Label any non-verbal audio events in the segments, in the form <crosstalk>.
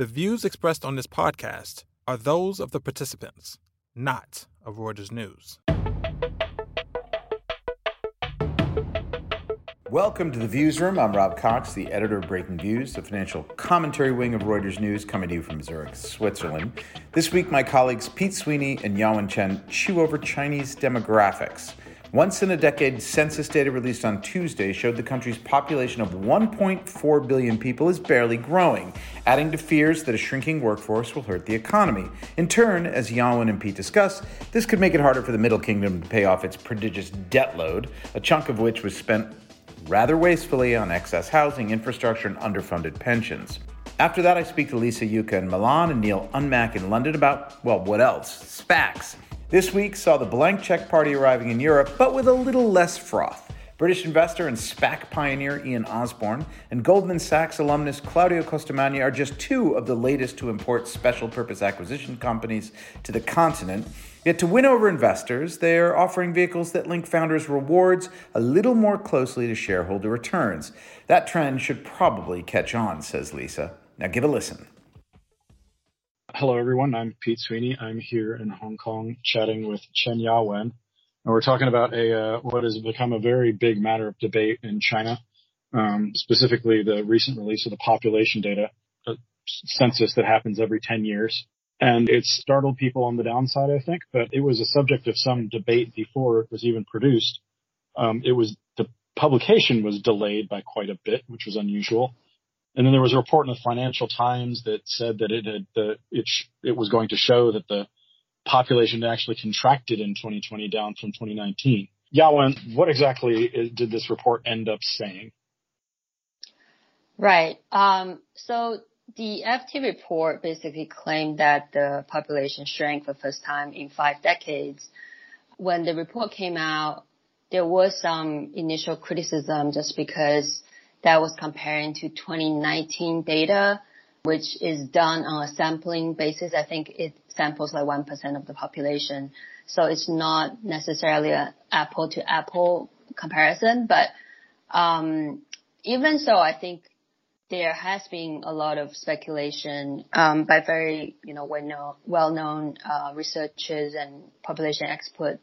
The views expressed on this podcast are those of the participants, not of Reuters News. Welcome to the Viewsroom. I'm Rob Cox, the editor of Breakingviews, the financial commentary wing of Reuters News, coming to you from Zurich, Switzerland. This week, my colleagues Pete Sweeney and Yawen Chen chew over Chinese demographics. Once in a decade census data released on Tuesday showed the country's population of 1.4 billion people is barely growing, adding to fears that a shrinking workforce will hurt the economy. In turn, as Yawen and Pete discuss, this could make it harder for the Middle Kingdom to pay off its prodigious debt load, a chunk of which was spent rather wastefully on excess housing, infrastructure, and underfunded pensions. After that, I speak to Lisa Jucca in Milan and Neil Unmack in London about, well, what else? SPACs. This week saw the blank check party arriving in Europe, but with a little less froth. British investor and SPAC pioneer Ian Osborne and Goldman Sachs alumnus Claudio Costamagna are just two of the latest to import special purpose acquisition companies to the continent. Yet to win over investors, they are offering vehicles that link founders' rewards a little more closely to shareholder returns. That trend should probably catch on, says Lisa. Now give a listen. Hello, everyone. I'm Pete Sweeney. I'm here in Hong Kong chatting with Chen Yawen. And we're talking about a uh, what has become a very big matter of debate in China, um, specifically the recent release of the population data, a census that happens every 10 years. And it startled people on the downside, I think, but it was a subject of some debate before it was even produced. Um, it was the publication was delayed by quite a bit, which was unusual. And then there was a report in the Financial Times that said that it had the it sh- it was going to show that the population actually contracted in 2020 down from 2019. Yawen, what exactly is, did this report end up saying? Right. Um, so the FT report basically claimed that the population shrank for the first time in five decades. When the report came out, there was some initial criticism just because that was comparing to 2019 data, which is done on a sampling basis. I think it samples like 1% of the population. So it's not necessarily an apple to apple comparison, but, um, even so, I think there has been a lot of speculation um, by very you know well-known, well-known uh, researchers and population experts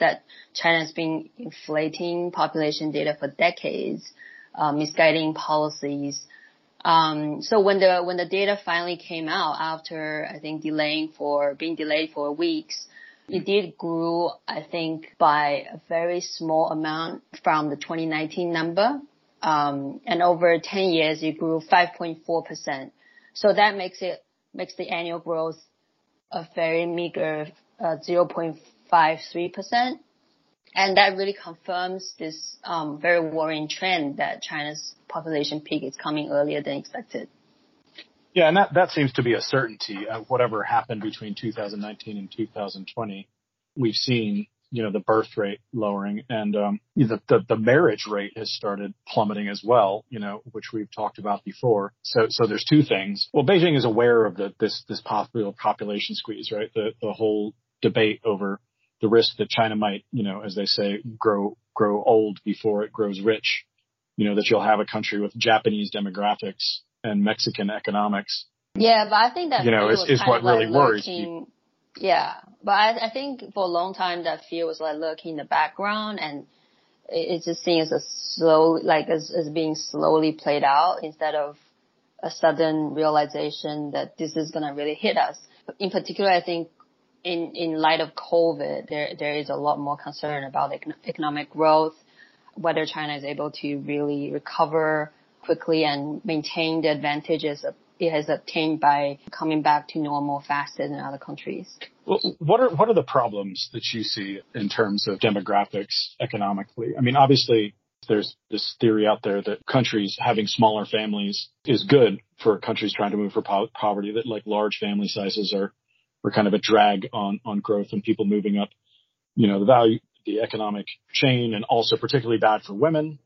that China has been inflating population data for decades uh, misguiding policies. Um, so when the when the data finally came out after I think delaying for being delayed for weeks, it did grew I think by a very small amount from the 2019 number, um, and over 10 years it grew 5.4 percent. So that makes it makes the annual growth a very meager uh, 0.53 percent. And that really confirms this um, very worrying trend that China's population peak is coming earlier than expected. Yeah, and that, that seems to be a certainty. Uh, whatever happened between 2019 and 2020, we've seen, you know, the birth rate lowering and um, the, the, the marriage rate has started plummeting as well, you know, which we've talked about before. So so there's two things. Well, Beijing is aware of the, this this possible population squeeze, right? The the whole debate over the risk that China might, you know, as they say, grow grow old before it grows rich. You know, that you'll have a country with Japanese demographics and Mexican economics. Yeah, but I think that you know is, is what really like worries. Yeah, but I, I think for a long time that fear was like lurking in the background, and it, it just seems as a slow, like as, as being slowly played out instead of a sudden realization that this is gonna really hit us. In particular, I think in in light of COVID, there there is a lot more concern about economic growth, whether China is able to really recover quickly and maintain the advantages it has obtained by coming back to normal faster than other countries. Well, what are what are the problems that you see in terms of demographics economically? I mean, obviously there's this theory out there that countries having smaller families is good for countries trying to move for po- poverty that like large family sizes are were kind of a drag on, on growth and people moving up, you know, the value, the economic chain and also particularly bad for women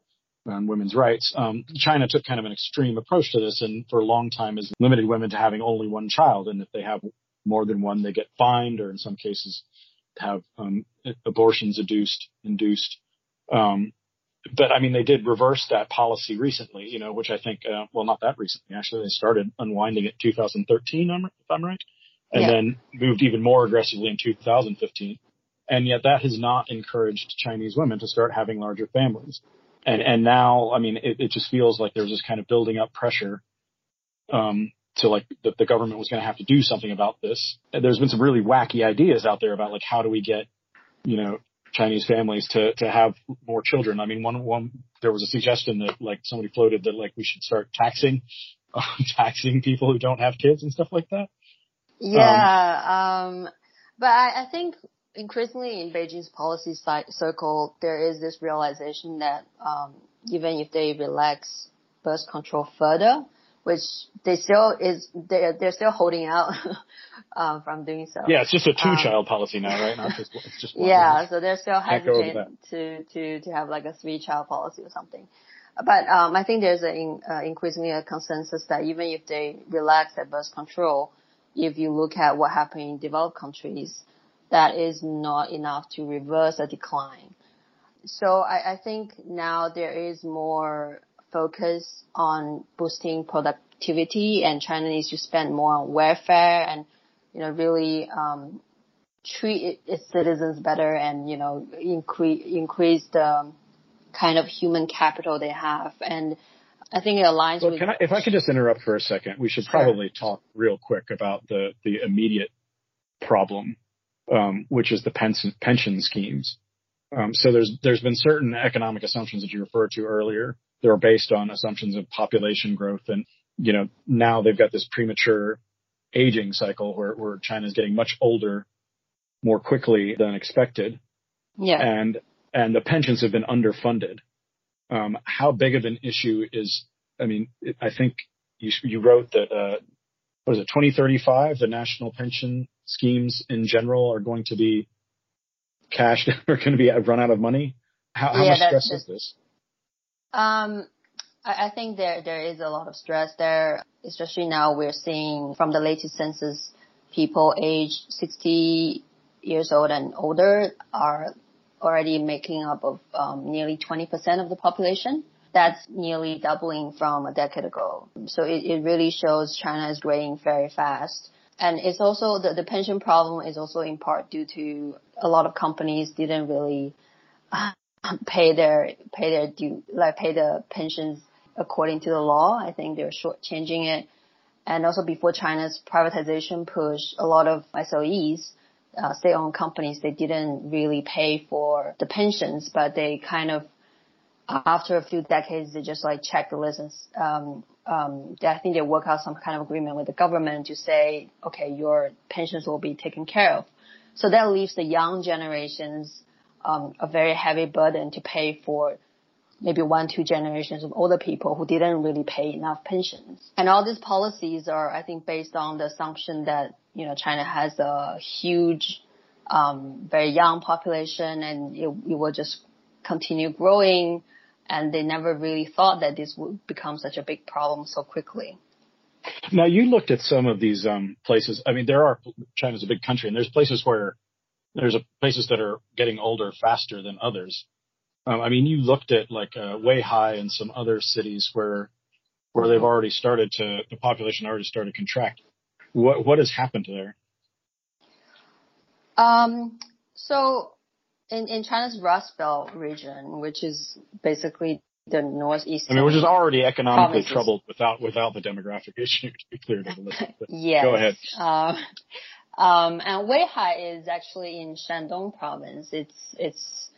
and women's rights. Um, China took kind of an extreme approach to this and for a long time has limited women to having only one child. And if they have more than one, they get fined or in some cases have, um, abortions induced, induced. Um, but I mean, they did reverse that policy recently, you know, which I think, uh, well, not that recently. Actually, they started unwinding it 2013, if I'm right, and yeah. then moved even more aggressively in 2015. And yet that has not encouraged Chinese women to start having larger families. And, and now, I mean, it, it just feels like there's this kind of building up pressure, um, to like that the government was going to have to do something about this. And there's been some really wacky ideas out there about like how do we get, you know, Chinese families to to have more children. I mean, one one there was a suggestion that like somebody floated that like we should start taxing uh, <laughs> taxing people who don't have kids and stuff like that. Yeah, um, um but I, I think increasingly in Beijing's policy circle, there is this realization that um, even if they relax birth control further, which they still is they're they're still holding out uh, <laughs> from doing so. Yeah, it's just a two um, child policy now, right? Not just it's just one. Yeah, so they're still hesitant to to to have like a three child policy or something. But um, I think there's an uh, increasingly a consensus that even if they relax that birth control, if you look at what happened in developed countries, that is not enough to reverse a decline. So I, I think now there is more focus on boosting productivity and China needs to spend more on welfare and, you know, really, um, treat its citizens better and, you know, increase, increase the kind of human capital they have. And I think it aligns well, with. I, if I could just interrupt for a second, we should probably talk real quick about the, the immediate problem, um, which is the pension, pension schemes. Um, so there's there's been certain economic assumptions that you referred to earlier that are based on assumptions of population growth, and you know now they've got this premature aging cycle where where China is getting much older more quickly than expected. Yeah. And and the pensions have been underfunded. Um, how big of an issue is? I mean, I think you you wrote that uh, what is it 2035? The national pension schemes in general are going to be cash <laughs> are going to be run out of money? How, how yeah, much stress is this? Um, I, I think there there is a lot of stress there, especially now we're seeing from the latest census, people aged 60 years old and older are already making up of um, nearly 20% of the population. That's nearly doubling from a decade ago. So it, it really shows China is growing very fast. And it's also the, the pension problem is also in part due to a lot of companies didn't really uh, pay their pay their due like pay the pensions according to the law. I think they're shortchanging it. And also before China's privatization push, a lot of SOEs, uh, state-owned companies, they didn't really pay for the pensions, but they kind of after a few decades, they just like check the list and um, um, I think they work out some kind of agreement with the government to say, okay, your pensions will be taken care of. So that leaves the young generations um, a very heavy burden to pay for maybe one, two generations of older people who didn't really pay enough pensions. And all these policies are, I think, based on the assumption that, you know, China has a huge, um, very young population and it, it will just continue growing and they never really thought that this would become such a big problem so quickly. Now you looked at some of these um, places. I mean, there are China's a big country, and there's places where there's a, places that are getting older faster than others. Um, I mean, you looked at like uh, Weihai and some other cities where where they've already started to the population already started contracting. What what has happened there? Um, so in, in China's Rust Belt region, which is basically the northeast. I mean, which is already economically troubled without without the demographic <laughs> issue to be clear to the listener. yes. Go ahead. Um, um, and Weihai is actually in Shandong province. It's it's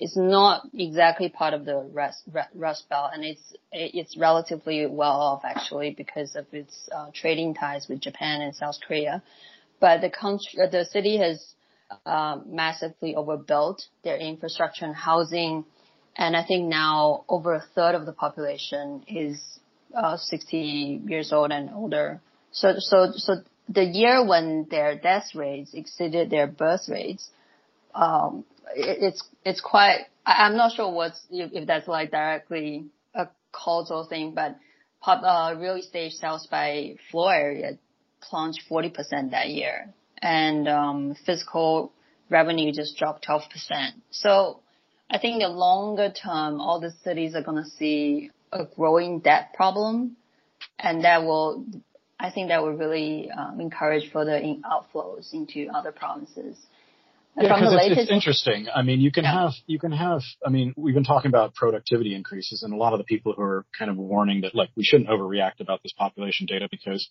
it's not exactly part of the Rust, Rust Belt, and it's it's relatively well off actually because of its uh, trading ties with Japan and South Korea. But the country, the city has um, massively overbuilt their infrastructure and housing. And I think now over a third of the population is uh, 60 years old and older. So, so, so the year when their death rates exceeded their birth rates, um, it's it's quite. I'm not sure what's if, that's like directly a causal thing, but pop, uh, real estate sales by floor area plunged 40% that year and um, physical revenue just dropped 12%. So I think the longer term, all the cities are going to see a growing debt problem, and that will, I think that will really um, encourage further in outflows into other provinces. Yeah, because it's, it's, interesting. I mean, you can yeah. have, you can have, I mean, we've been talking about productivity increases and a lot of the people who are kind of warning that like we shouldn't overreact about this population data because,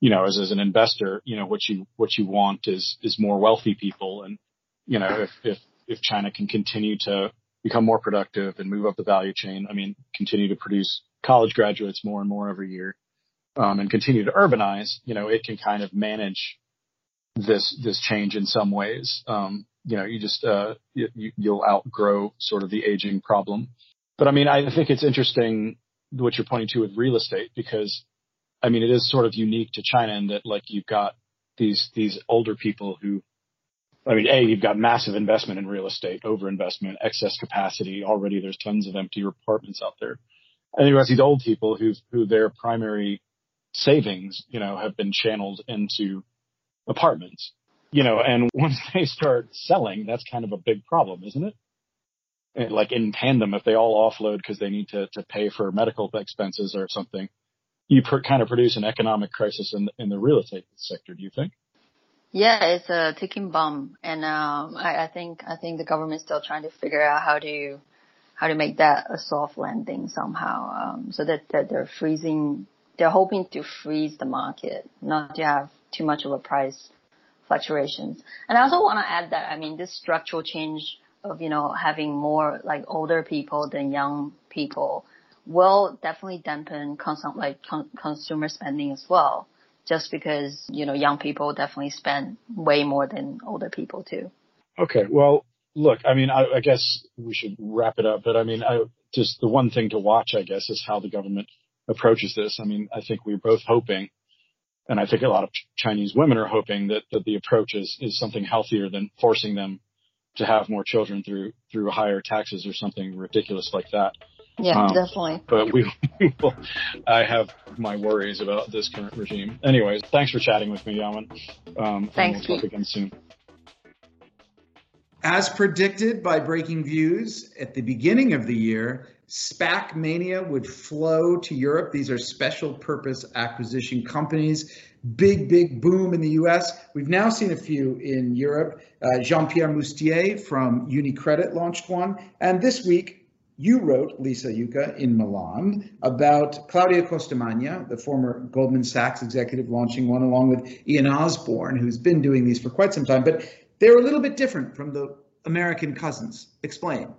you know, as, as an investor, you know, what you, what you want is, is more wealthy people. And, you know, if, if, if China can continue to become more productive and move up the value chain, I mean, continue to produce college graduates more and more every year, um, and continue to urbanize, you know, it can kind of manage this this change in some ways. Um, you know, you just uh, you, you'll outgrow sort of the aging problem. But I mean, I think it's interesting what you're pointing to with real estate because, I mean, it is sort of unique to China in that like you've got these these older people who, I mean, a you've got massive investment in real estate, over investment, excess capacity. Already there's tons of empty apartments out there, and you have these old people who who their primary savings, you know, have been channeled into apartments, you know, and <laughs> once they start selling, that's kind of a big problem, isn't it? Like in tandem, if they all offload because they need to, to pay for medical expenses or something, you per, kind of produce an economic crisis in, in the real estate sector. Do you think? Yeah, it's a ticking bomb, and um, I, I think I think the government's still trying to figure out how to how to make that a soft landing somehow, um, so that, that they're freezing. They're hoping to freeze the market, not to have too much of a price fluctuations. And I also want to add that, I mean, this structural change of, you know, having more like older people than young people will definitely dampen consum- like con- consumer spending as well. Just because, you know, young people definitely spend way more than older people too. Okay. Well, look, I mean, I, I guess we should wrap it up, but I mean, I, just the one thing to watch, I guess, is how the government approaches this. I mean, I think we're both hoping and I think a lot of Chinese women are hoping that, that the approach is, is something healthier than forcing them to have more children through through higher taxes or something ridiculous like that. Yeah, um, definitely. But we, <laughs> will, I have my worries about this current regime. Anyways, thanks for chatting with me, Yawen. Um, thanks. We'll talk again soon. As predicted by Breakingviews at the beginning of the year, SPAC mania would flow to Europe. These are special purpose acquisition companies. Big, big boom in the US. We've now seen a few in Europe. Uh, Jean Pierre Mustier from UniCredit launched one. And this week, you wrote, Lisa Jucca, in Milan about Claudio Costamagna, the former Goldman Sachs executive, launching one along with Ian Osborne, who's been doing these for quite some time. But they're a little bit different from the American cousins. Explain.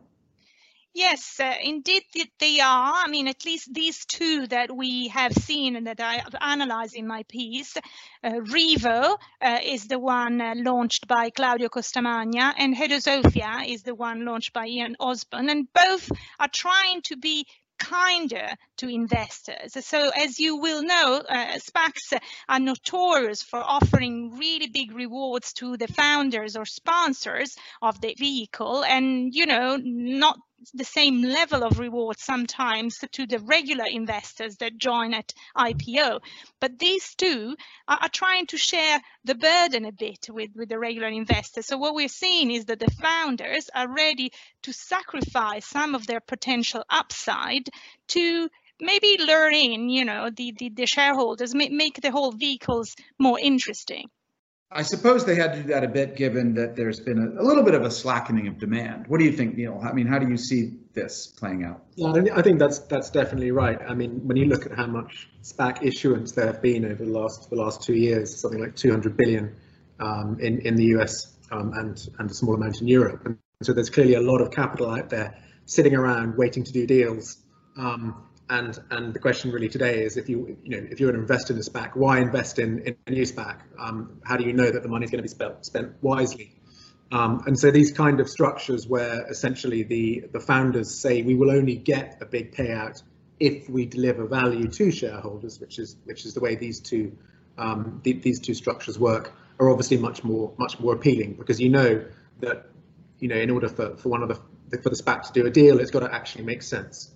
Yes, uh, indeed they are. I mean, at least these two that we have seen and that I have analyzed in my piece. Uh, Revo uh, is the one uh, launched by Claudio Costamagna and Hedosophia is the one launched by Ian Osborne. And both are trying to be kinder to investors. So as you will know, uh, SPACs are notorious for offering really big rewards to the founders or sponsors of the vehicle and, you know, not the same level of reward sometimes to the regular investors that join at IPO. But these two are, are, trying to share the burden a bit with, with the regular investors. So what we're seeing is that the founders are ready to sacrifice some of their potential upside to maybe lure in, you know, the, the, the shareholders, make the whole vehicles more interesting. I suppose they had to do that a bit given that there's been a, a, little bit of a slackening of demand. What do you think, Neil? I mean, how do you see this playing out? Yeah, I think that's that's definitely right. I mean, when you look at how much SPAC issuance there have been over the last the last two years, something like 200 billion um, in in the US um, and and a small amount in Europe, and so there's clearly a lot of capital out there sitting around waiting to do deals. Um, and and the question really today is if you you know if you're an investor in a SPAC, why invest in, in a new SPAC? Um, how do you know that the money is going to be spent spent wisely? Um, and so these kind of structures where essentially the the founders say we will only get a big payout if we deliver value to shareholders, which is which is the way these two um, the, these two structures work, are obviously much more much more appealing because you know that you know in order for for one of the for the SPAC to do a deal, it's got to actually make sense.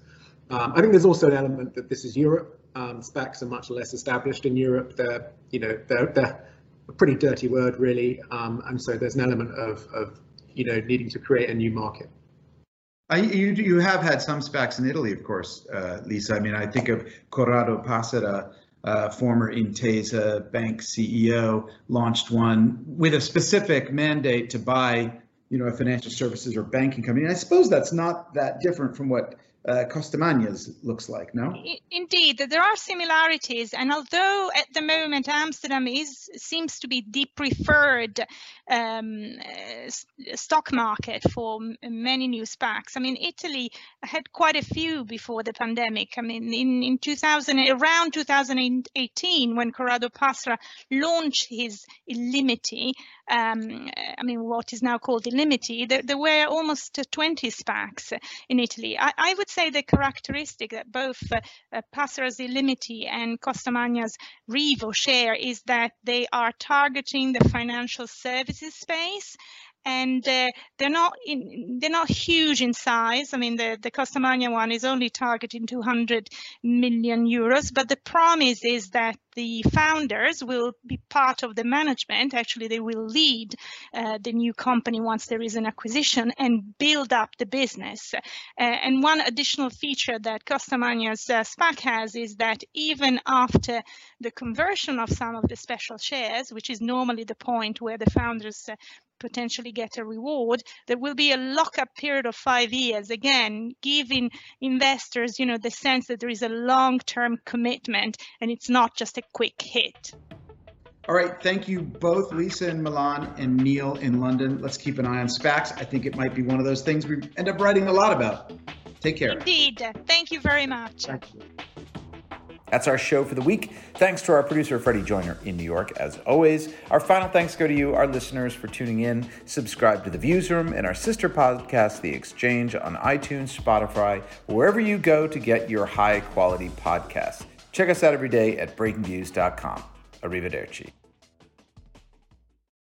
Um, I think there's also an element that this is Europe. Um, SPACs are much less established in Europe. They're, you know, they're, they're a pretty dirty word, really. Um, and so there's an element of, of, you know, needing to create a new market. I, you you have had some SPACs in Italy, of course, uh, Lisa. I mean, I think of Corrado Passera, uh, former Intesa Bank CEO, launched one with a specific mandate to buy, you know, a financial services or banking company. And I suppose that's not that different from what uh, Costamagna's looks like, no? Indeed, there are similarities, and although at the moment Amsterdam is seems to be the preferred um, stock market for many new SPACs, I mean Italy had quite a few before the pandemic. I mean in in 2000 around 2018 when Corrado Passera launched his Illimity, um, I mean, what is now called Illimity, there, there were almost 20 SPACs in Italy. I, I, would say the characteristic that both uh, uh, Passera's Illimity and Costamagna's Revo share is that they are targeting the financial services space and uh, they're not in, they're not huge in size. I mean, the the Costamagna one is only targeting 200 million euros, but the promise is that the founders will be part of the management. Actually, they will lead uh, the new company once there is an acquisition and build up the business. Uh, and one additional feature that Costamagna's uh, SPAC has is that even after the conversion of some of the special shares, which is normally the point where the founders uh, potentially get a reward, there will be a lockup period of five years, again, giving investors, you know, the sense that there is a long-term commitment and it's not just a quick hit. All right, thank you both, Lisa in Milan and Neil in London. Let's keep an eye on SPACs. I think it might be one of those things we end up writing a lot about. Take care. Indeed. Thank you very much. That's our show for the week. Thanks to our producer, Freddie Joyner in New York, as always. Our final thanks go to you, our listeners, for tuning in. Subscribe to The Viewsroom and our sister podcast, The Exchange, on iTunes, Spotify, wherever you go to get your high quality podcasts. Check us out every day at breakingviews.com. Arrivederci.